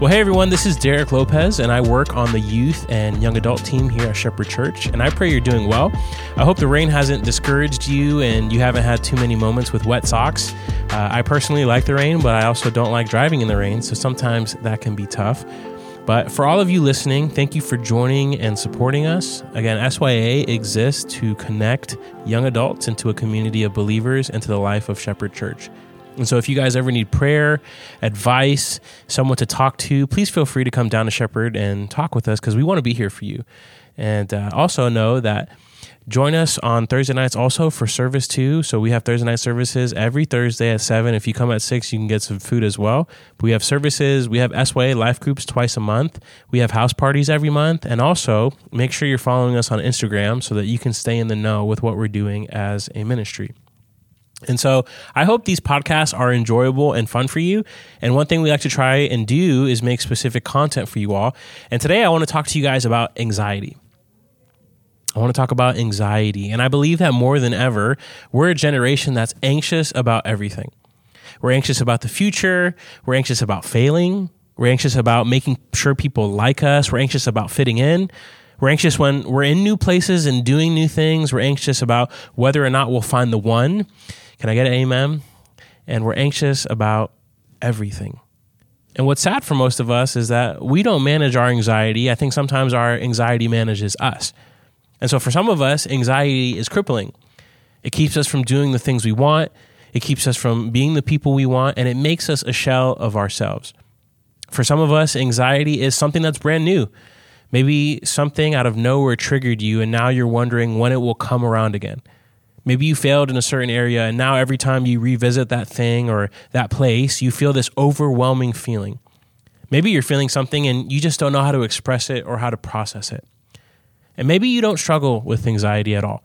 Well, hey everyone, this is Derieck Lopez, and I work on the youth and young adult team here at Shepherd Church. And I pray you're doing well. I hope the rain hasn't discouraged you and you haven't had too many moments with wet socks. Uh, I personally like the rain, but I also don't like driving in the rain, so sometimes that can be tough. But for all of you listening, thank you for joining and supporting us. Again, SYA exists to connect young adults into a community of believers into the life of Shepherd Church. And so, if you guys ever need prayer, advice, someone to talk to, please feel free to come down to Shepherd and talk with us because we want to be here for you. And uh, also know that join us on Thursday nights also for service too. So we have Thursday night services every Thursday at seven. If you come at six, you can get some food as well. But we have services. We have SYA life groups twice a month. We have house parties every month. And also make sure you're following us on Instagram so that you can stay in the know with what we're doing as a ministry. And so I hope these podcasts are enjoyable and fun for you. And one thing we like to try and do is make specific content for you all. And today I want to talk to you guys about anxiety. I want to talk about anxiety. And I believe that more than ever, we're a generation that's anxious about everything. We're anxious about the future. We're anxious about failing. We're anxious about making sure people like us. We're anxious about fitting in. We're anxious when we're in new places and doing new things. We're anxious about whether or not we'll find the one. Can I get an amen? And we're anxious about everything. And what's sad for most of us is that we don't manage our anxiety. I think sometimes our anxiety manages us. And so for some of us, anxiety is crippling. It keeps us from doing the things we want, it keeps us from being the people we want, and it makes us a shell of ourselves. For some of us, anxiety is something that's brand new. Maybe something out of nowhere triggered you, and now you're wondering when it will come around again. Maybe you failed in a certain area, and now every time you revisit that thing or that place, you feel this overwhelming feeling. Maybe you're feeling something and you just don't know how to express it or how to process it. And maybe you don't struggle with anxiety at all.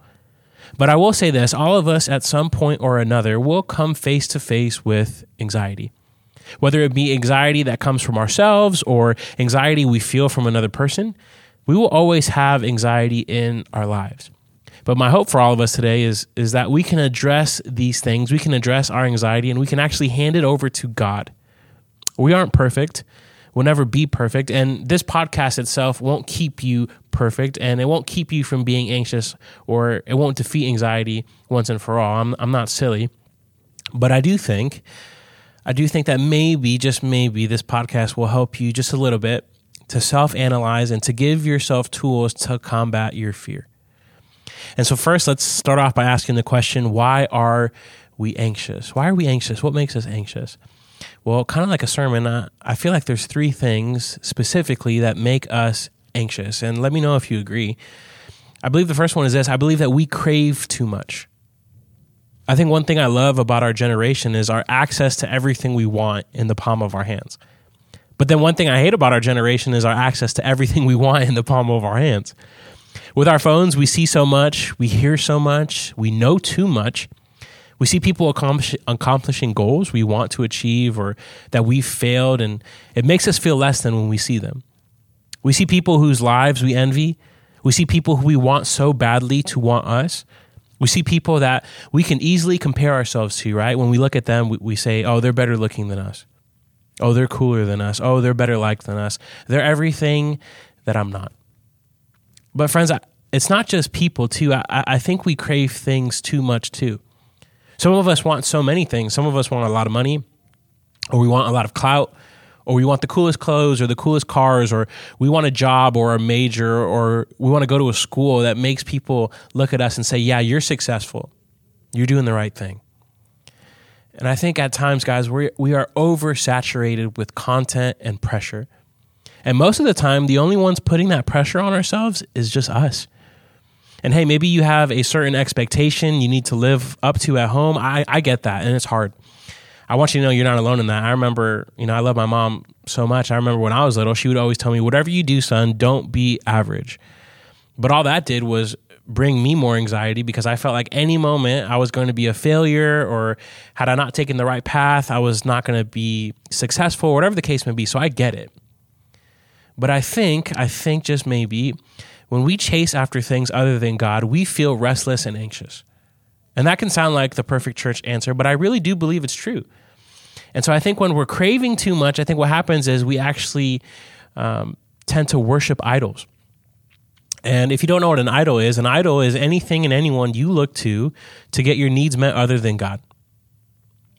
But I will say this all of us at some point or another will come face to face with anxiety. Whether it be anxiety that comes from ourselves or anxiety we feel from another person, we will always have anxiety in our lives. But my hope for all of us today is is that we can address these things, we can address our anxiety and we can actually hand it over to God. We aren't perfect. We'll never be perfect. And this podcast itself won't keep you perfect and it won't keep you from being anxious or it won't defeat anxiety once and for all. I'm, I'm not silly. But I do think, I do think that maybe, just maybe, this podcast will help you just a little bit to self analyze and to give yourself tools to combat your fear. And so, first, let's start off by asking the question why are we anxious? Why are we anxious? What makes us anxious? Well, kind of like a sermon, uh, I feel like there's three things specifically that make us anxious. And let me know if you agree. I believe the first one is this I believe that we crave too much. I think one thing I love about our generation is our access to everything we want in the palm of our hands. But then one thing I hate about our generation is our access to everything we want in the palm of our hands. With our phones, we see so much, we hear so much, we know too much. We see people accomplish, accomplishing goals we want to achieve or that we've failed, and it makes us feel less than when we see them. We see people whose lives we envy. We see people who we want so badly to want us. We see people that we can easily compare ourselves to, right? When we look at them, we, we say, oh, they're better looking than us. Oh, they're cooler than us. Oh, they're better liked than us. They're everything that I'm not. But friends, it's not just people too. I, I think we crave things too much too. Some of us want so many things. Some of us want a lot of money, or we want a lot of clout, or we want the coolest clothes or the coolest cars, or we want a job or a major, or we want to go to a school that makes people look at us and say, Yeah, you're successful. You're doing the right thing. And I think at times, guys, we we are oversaturated with content and pressure. And most of the time, the only ones putting that pressure on ourselves is just us. And hey, maybe you have a certain expectation you need to live up to at home. I, I get that, and it's hard. I want you to know you're not alone in that. I remember, you know, I love my mom so much. I remember when I was little, she would always tell me, whatever you do, son, don't be average. But all that did was bring me more anxiety because I felt like any moment I was going to be a failure or had I not taken the right path, I was not going to be successful, whatever the case may be. So I get it. But I think, I think just maybe, when we chase after things other than God, we feel restless and anxious. And that can sound like the perfect church answer, but I really do believe it's true. And so I think when we're craving too much, I think what happens is we actually um, tend to worship idols. And if you don't know what an idol is, an idol is anything and anyone you look to to get your needs met other than God.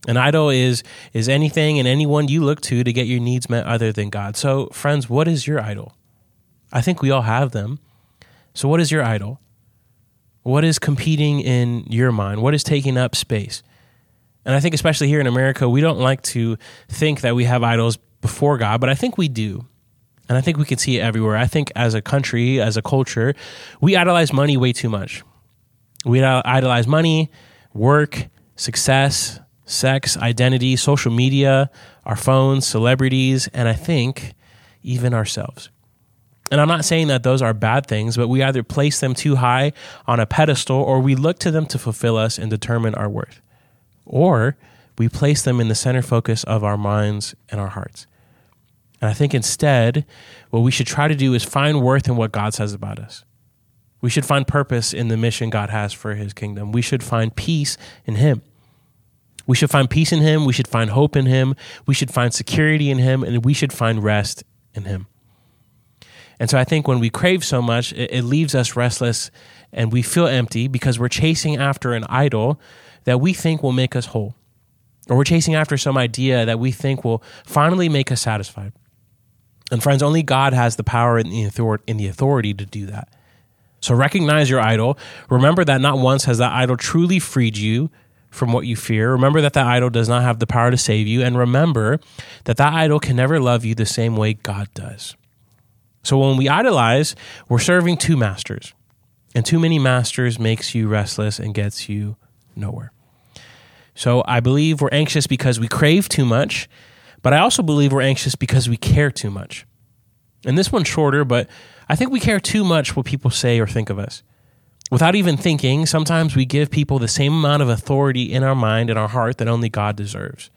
An idol is is anything and anyone you look to to get your needs met other than God. So, friends, what is your idol? I think we all have them. So, what is your idol? What is competing in your mind? What is taking up space? And I think, especially here in America, we don't like to think that we have idols before God, but I think we do. And I think we can see it everywhere. I think as a country, as a culture, we idolize money way too much. We idolize money, work, success, sex, identity, social media, our phones, celebrities, and I think even ourselves. And I'm not saying that those are bad things, but we either place them too high on a pedestal or we look to them to fulfill us and determine our worth. Or we place them in the center focus of our minds and our hearts. And I think instead, what we should try to do is find worth in what God says about us. We should find purpose in the mission God has for his kingdom. We should find peace in him. We should find peace in him. We should find hope in him. We should find security in him. And we should find rest in him. And so I think when we crave so much, it, it leaves us restless and we feel empty because we're chasing after an idol that we think will make us whole. Or we're chasing after some idea that we think will finally make us satisfied. And friends, only God has the power and the authority to do that. So recognize your idol. Remember that not once has that idol truly freed you from what you fear. Remember that that idol does not have the power to save you. And remember that that idol can never love you the same way God does. So when we idolize, we're serving two masters. And too many masters makes you restless and gets you nowhere. So I believe we're anxious because we crave too much, but I also believe we're anxious because we care too much. And this one's shorter, but I think we care too much what people say or think of us. Without even thinking, sometimes we give people the same amount of authority in our mind and our heart that only God deserves.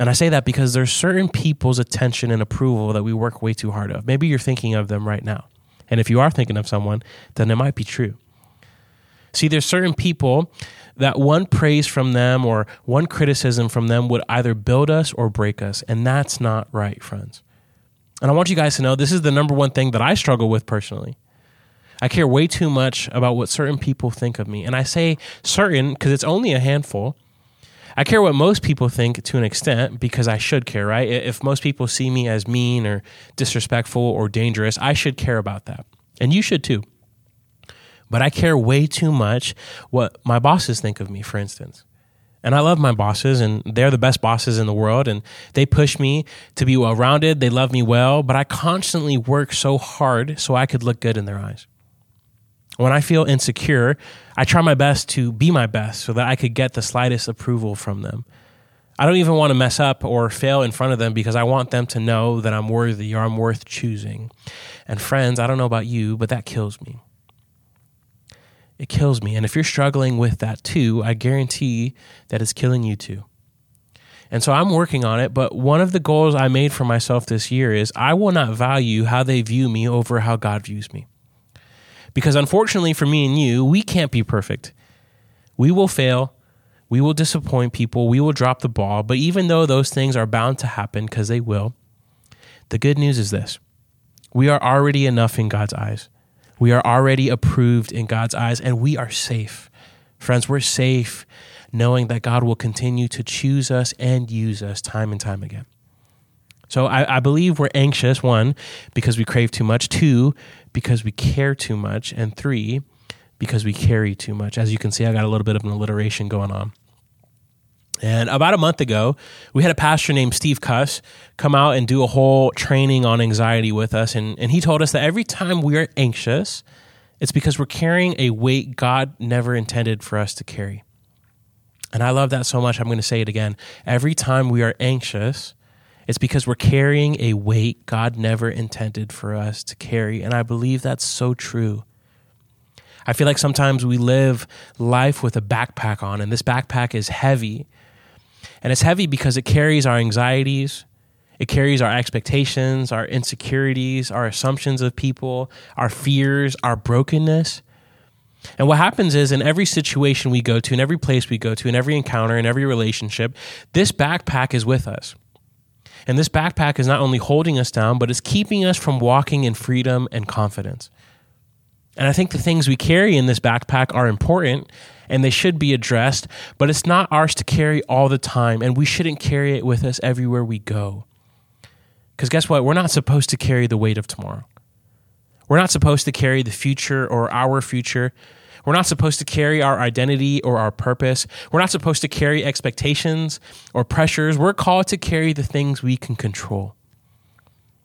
And I say that because there's certain people's attention and approval that we work way too hard of. Maybe you're thinking of them right now. And if you are thinking of someone, then it might be true. See, there's certain people that one praise from them or one criticism from them would either build us or break us. And that's not right, friends. And I want you guys to know this is the number one thing that I struggle with personally. I care way too much about what certain people think of me. And I say certain because it's only a handful. I care what most people think to an extent because I should care, right? If most people see me as mean or disrespectful or dangerous, I should care about that. And you should too. But I care way too much what my bosses think of me, for instance. And I love my bosses, and they're the best bosses in the world. And they push me to be well rounded. They love me well, but I constantly work so hard so I could look good in their eyes. When I feel insecure, I try my best to be my best so that I could get the slightest approval from them. I don't even want to mess up or fail in front of them because I want them to know that I'm worthy or I'm worth choosing. And friends, I don't know about you, but that kills me. It kills me. And if you're struggling with that too, I guarantee that it's killing you too. And so I'm working on it. But one of the goals I made for myself this year is I will not value how they view me over how God views me. Because unfortunately for me and you, we can't be perfect. We will fail. We will disappoint people. We will drop the ball. But even though those things are bound to happen, because they will, the good news is this we are already enough in God's eyes. We are already approved in God's eyes, and we are safe. Friends, we're safe knowing that God will continue to choose us and use us time and time again. So I, I, believe we're anxious, one, because we crave too much, two, because we care too much, and three, because we carry too much. As you can see, I got a little bit of an alliteration going on. And about a month ago, we had a pastor named Steve Cuss come out and do a whole training on anxiety with us. And, and he told us that every time we are anxious, it's because we're carrying a weight God never intended for us to carry. And I love that so much. I'm going to say it again. Every time we are anxious, it's because we're carrying a weight God never intended for us to carry. And I believe that's so true. I feel like sometimes we live life with a backpack on, and this backpack is heavy. And it's heavy because it carries our anxieties, it carries our expectations, our insecurities, our assumptions of people, our fears, our brokenness. And what happens is in every situation we go to, in every place we go to, in every encounter, in every relationship, this backpack is with us. And this backpack is not only holding us down, but it's keeping us from walking in freedom and confidence. And I think the things we carry in this backpack are important and they should be addressed, but it's not ours to carry all the time, and we shouldn't carry it with us everywhere we go. Because guess what? We're not supposed to carry the weight of tomorrow. We're not supposed to carry the future or our future. We're not supposed to carry our identity or our purpose. We're not supposed to carry expectations or pressures. We're called to carry the things we can control.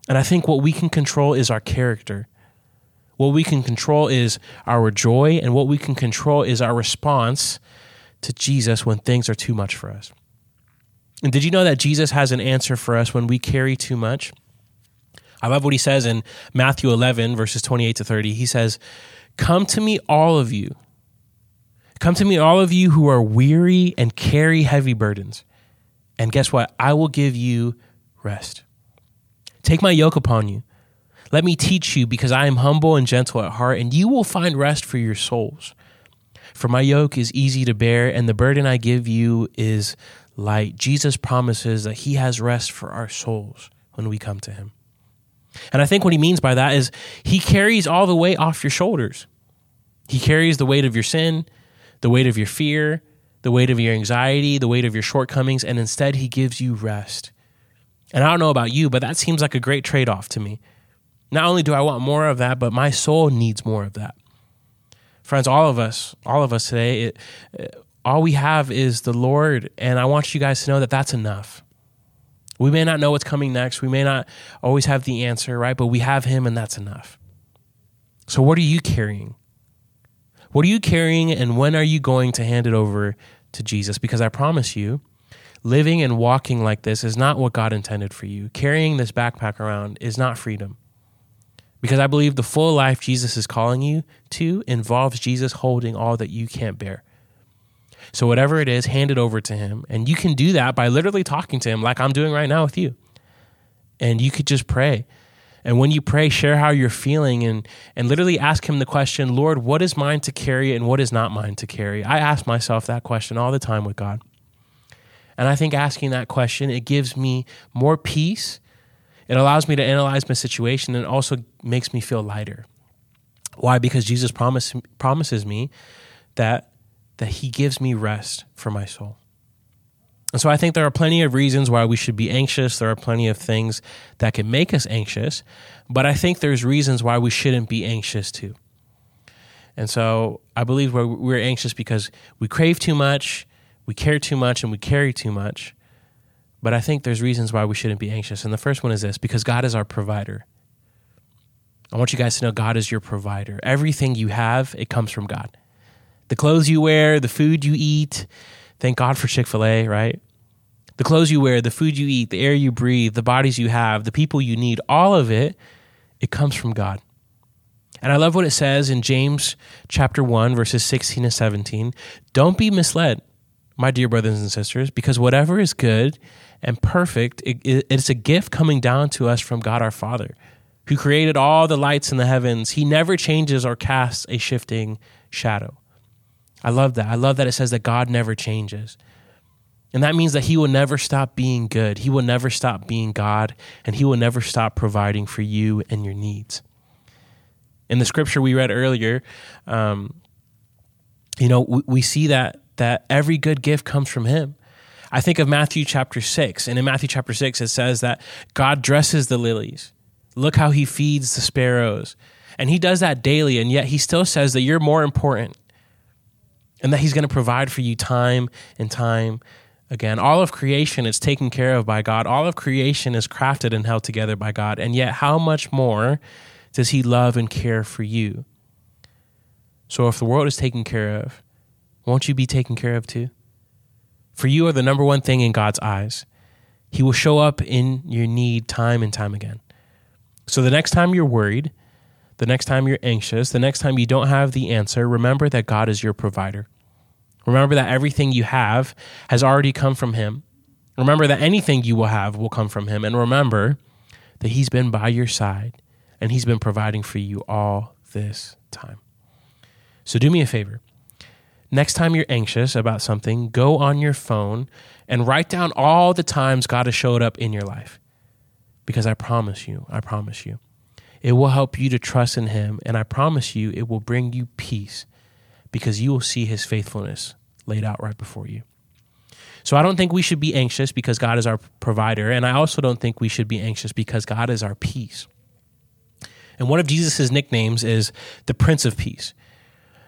And I think what we can control is our character. What we can control is our joy, and what we can control is our response to Jesus when things are too much for us. And did you know that Jesus has an answer for us when we carry too much? I love what he says in Matthew 11, verses 28 to 30. He says, Come to me, all of you. Come to me, all of you who are weary and carry heavy burdens. And guess what? I will give you rest. Take my yoke upon you let me teach you, because I am humble and gentle at heart, and you will find rest for your souls. For my yoke is easy to bear, and the burden I give you is light. Jesus promises that he has rest for our souls when we come to him. And I think what he means by that is he carries all the weight off your shoulders. He carries the weight of your sin, the weight of your fear, the weight of your anxiety, the weight of your shortcomings, and instead he gives you rest. And I don't know about you, but that seems like a great trade off to me. Not only do I want more of that, but my soul needs more of that. Friends, all of us, all of us today, it, it, all we have is the Lord, and I want you guys to know that that's enough. We may not know what's coming next. We may not always have the answer, right? But we have Him, and that's enough. So, what are you carrying? What are you carrying, and when are you going to hand it over to Jesus? Because I promise you, living and walking like this is not what God intended for you. Carrying this backpack around is not freedom. Because I believe the full life Jesus is calling you to involves Jesus holding all that you can't bear. So, whatever it is, hand it over to Him. And you can do that by literally talking to Him, like I'm doing right now with you. And you could just pray. And when you pray, share how you're feeling and, and literally ask Him the question Lord, what is mine to carry and what is not mine to carry? I ask myself that question all the time with God. And I think asking that question, it gives me more peace it allows me to analyze my situation and also makes me feel lighter. Why? Because Jesus promise, promises me that that he gives me rest for my soul. And so I think there are plenty of reasons why we should be anxious. There are plenty of things that can make us anxious, but I think there's reasons why we shouldn't be anxious too. And so I believe we're, we're anxious because we crave too much, we care too much, and we carry too much. But I think there's reasons why we shouldn't be anxious. And the first one is this because God is our provider. I want you guys to know God is your provider. Everything you have, it comes from God. The clothes you wear, the food you eat, thank God for Chick fil A, right? The clothes you wear, the food you eat, the air you breathe, the bodies you have, the people you need, all of it, it comes from God. And I love what it says in James chapter 1, verses 16 to 17. Don't be misled, my dear brothers and sisters, because whatever is good and perfect. It, it, it's a gift coming down to us from God our Father, who created all the lights in the heavens. He never changes or casts a shifting shadow. I love that. I love that it says that God never changes. And that means that He will never stop being good. He will never stop being God, and He will never stop providing for you and your needs. In the scripture we read earlier, um, you know, we, we see that that every good gift comes from Him. I think of Matthew chapter 6. And in Matthew chapter 6, it says that God dresses the lilies. Look how he feeds the sparrows. And he does that daily. And yet he still says that you're more important and that he's going to provide for you time and time again. All of creation is taken care of by God, all of creation is crafted and held together by God. And yet, how much more does he love and care for you? So, if the world is taken care of, won't you be taken care of too? For you are the number one thing in God's eyes. He will show up in your need time and time again. So the next time you're worried, the next time you're anxious, the next time you don't have the answer, remember that God is your provider. Remember that everything you have has already come from Him. Remember that anything you will have will come from Him. And remember that He's been by your side and He's been providing for you all this time. So do me a favor. Next time you're anxious about something, go on your phone and write down all the times God has showed up in your life. Because I promise you, I promise you, it will help you to trust in Him. And I promise you, it will bring you peace because you will see His faithfulness laid out right before you. So I don't think we should be anxious because God is our provider. And I also don't think we should be anxious because God is our peace. And one of Jesus' nicknames is the Prince of Peace.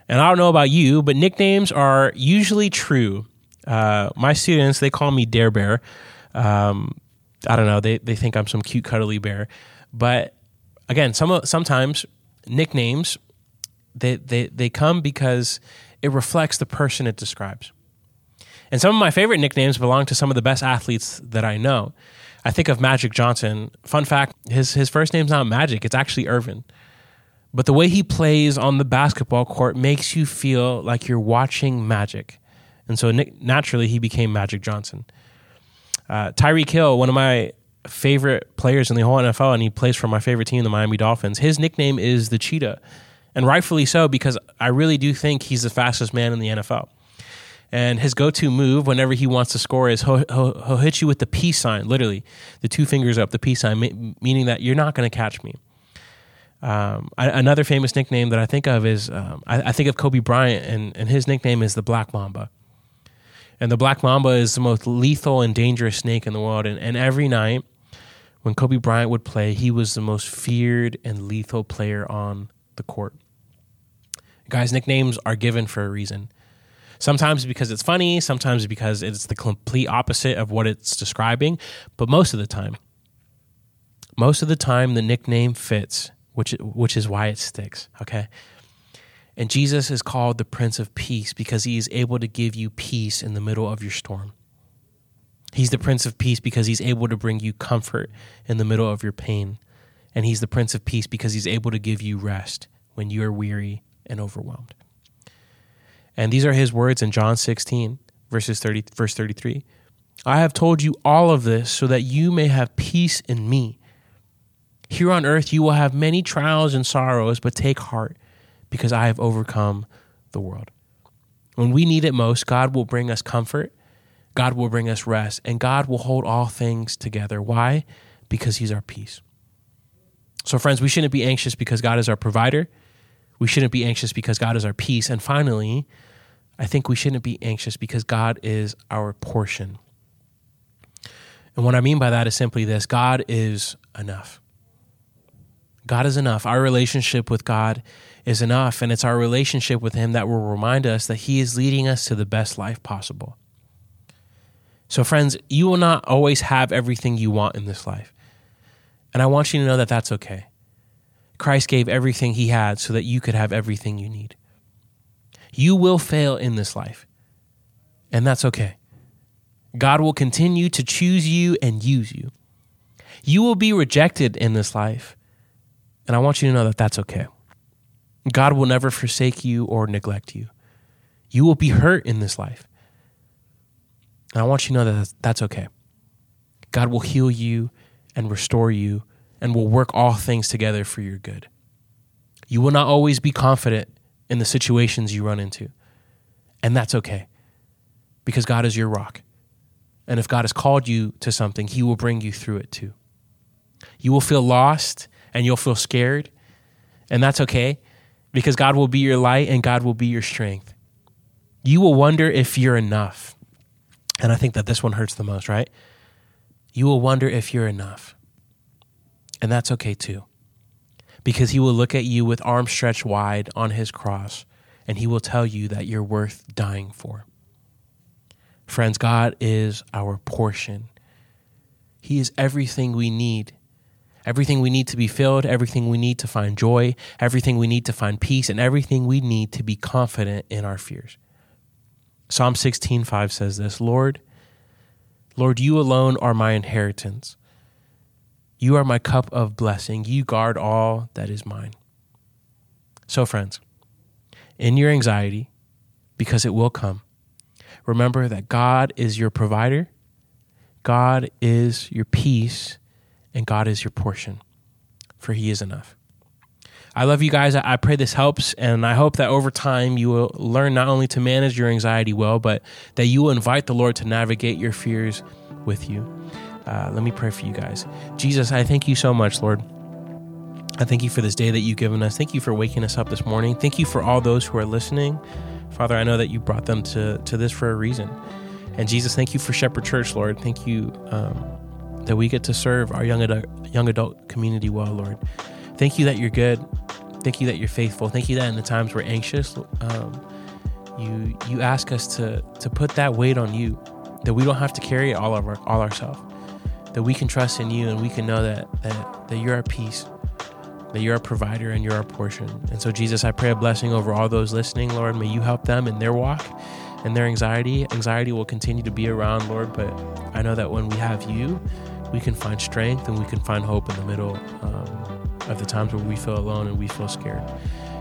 And I don't know about you, but nicknames are usually true. Uh, my students, they call me Dare Bear. Um, I don't know, they, they think I'm some cute, cuddly bear. But again, some sometimes nicknames, they, they, they come because it reflects the person it describes. And some of my favorite nicknames belong to some of the best athletes that I know. I think of Magic Johnson. Fun fact: his his first name's not Magic; it's actually Earvin. But the way he plays on the basketball court makes you feel like you're watching magic, and so naturally he became Magic Johnson. Uh, Tyreek Hill, one of my favorite players in the whole NFL, and he plays for my favorite team, the Miami Dolphins. His nickname is the Cheetah, and rightfully so because I really do think he's the fastest man in the NFL. And his go-to move whenever he wants to score is he'll, he'll, he'll hit you with the peace sign, literally the two fingers up, the peace sign, meaning that you're not going to catch me. Um, I, another famous nickname that I think of is um, I, I, think of Kobe Bryant, and, and his nickname is the Black Mamba. And the Black Mamba is the most lethal and dangerous snake in the world. And, and every night when Kobe Bryant would play, he was the most feared and lethal player on the court. Guys' nicknames are given for a reason. Sometimes because it's funny, sometimes because it's the complete opposite of what it's describing, but most of the time, most of the time the nickname fits, which which is why it sticks, okay? And Jesus is called the Prince of Peace because he is able to give you peace in the middle of your storm. He's the Prince of Peace because he's able to bring you comfort in the middle of your pain. And he's the Prince of Peace because he's able to give you rest when you are weary and overwhelmed. And these are his words in John 16, verses 30, verse 33. I have told you all of this so that you may have peace in me. Here on earth you will have many trials and sorrows, but take heart because I have overcome the world. When we need it most, God will bring us comfort, God will bring us rest, and God will hold all things together. Why? Because He's our peace. So, friends, we shouldn't be anxious because God is our provider. We shouldn't be anxious because God is our peace. And finally, I think we shouldn't be anxious because God is our portion. And what I mean by that is simply this God is enough. God is enough. Our relationship with God is enough. And it's our relationship with Him that will remind us that He is leading us to the best life possible. So, friends, you will not always have everything you want in this life. And I want you to know that that's okay. Christ gave everything he had so that you could have everything you need. You will fail in this life, and that's okay. God will continue to choose you and use you. You will be rejected in this life, and I want you to know that that's okay. God will never forsake you or neglect you. You will be hurt in this life. And I want you to know that that's, okay. God will heal you and restore you and will work all things together for your good. You will not always be confident in the situations you run into, and that's okay because God is your rock. And if God has called you to something, He will bring you through it too. You will feel lost and you'll feel scared, and that's okay because God will be your light and God will be your strength. You will wonder if you're enough. And I think that this one hurts the most, right? You will wonder if you're enough. And that's okay too. Because he will look at you with arms stretched wide on his cross and he will tell you that you're worth dying for. Friends, God is our portion. He is everything we need. Everything we need to be filled, everything we need to find joy, everything we need to find peace, and everything we need to be confident in our fears. Psalm 16:5 says this, Lord, Lord, you alone are my inheritance. You are my cup of blessing. You guard all that is mine. So, friends, in your anxiety, because it will come, remember that God is your provider, God is your peace, and God is your portion, for He is enough. I love you guys. I pray this helps, and I hope that over time you will learn not only to manage your anxiety well, but that you will invite the Lord to navigate your fears with you. Uh, let me pray for you guys. Jesus, I thank you so much, Lord. I thank you for this day that you've given us. Thank you for waking us up this morning. Thank you for all those who are listening. Father, I know that you brought them to, to this for a reason. And Jesus, thank you for Shepherd Church, Lord. Thank you um, that we get to serve our young adult, young adult community well, Lord. Thank you that you're good. Thank you that you're faithful. Thank you that in the times we're anxious, um, you you ask us to to put that weight on you, that we don't have to carry it all of our, all ourselves, that we can trust in you and we can know that that that you're our peace, that you're our provider and you're our portion. And so, Jesus, I pray a blessing over all those listening, Lord. May you help them in their walk and their anxiety. Anxiety will continue to be around, Lord, but I know that when we have you, we can find strength and we can find hope in the middle um, of the times where we feel alone and we feel scared.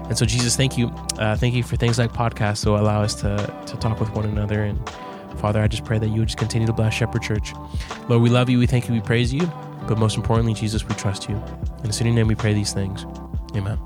And so, Jesus, thank you. Uh, thank you for things like podcasts that allow us to, to talk with one another. And Father, I just pray that you would just continue to bless Shepherd Church. Lord, we love you. We thank you. We praise you. But most importantly, Jesus, we trust you. In the city name, we pray these things. Amen.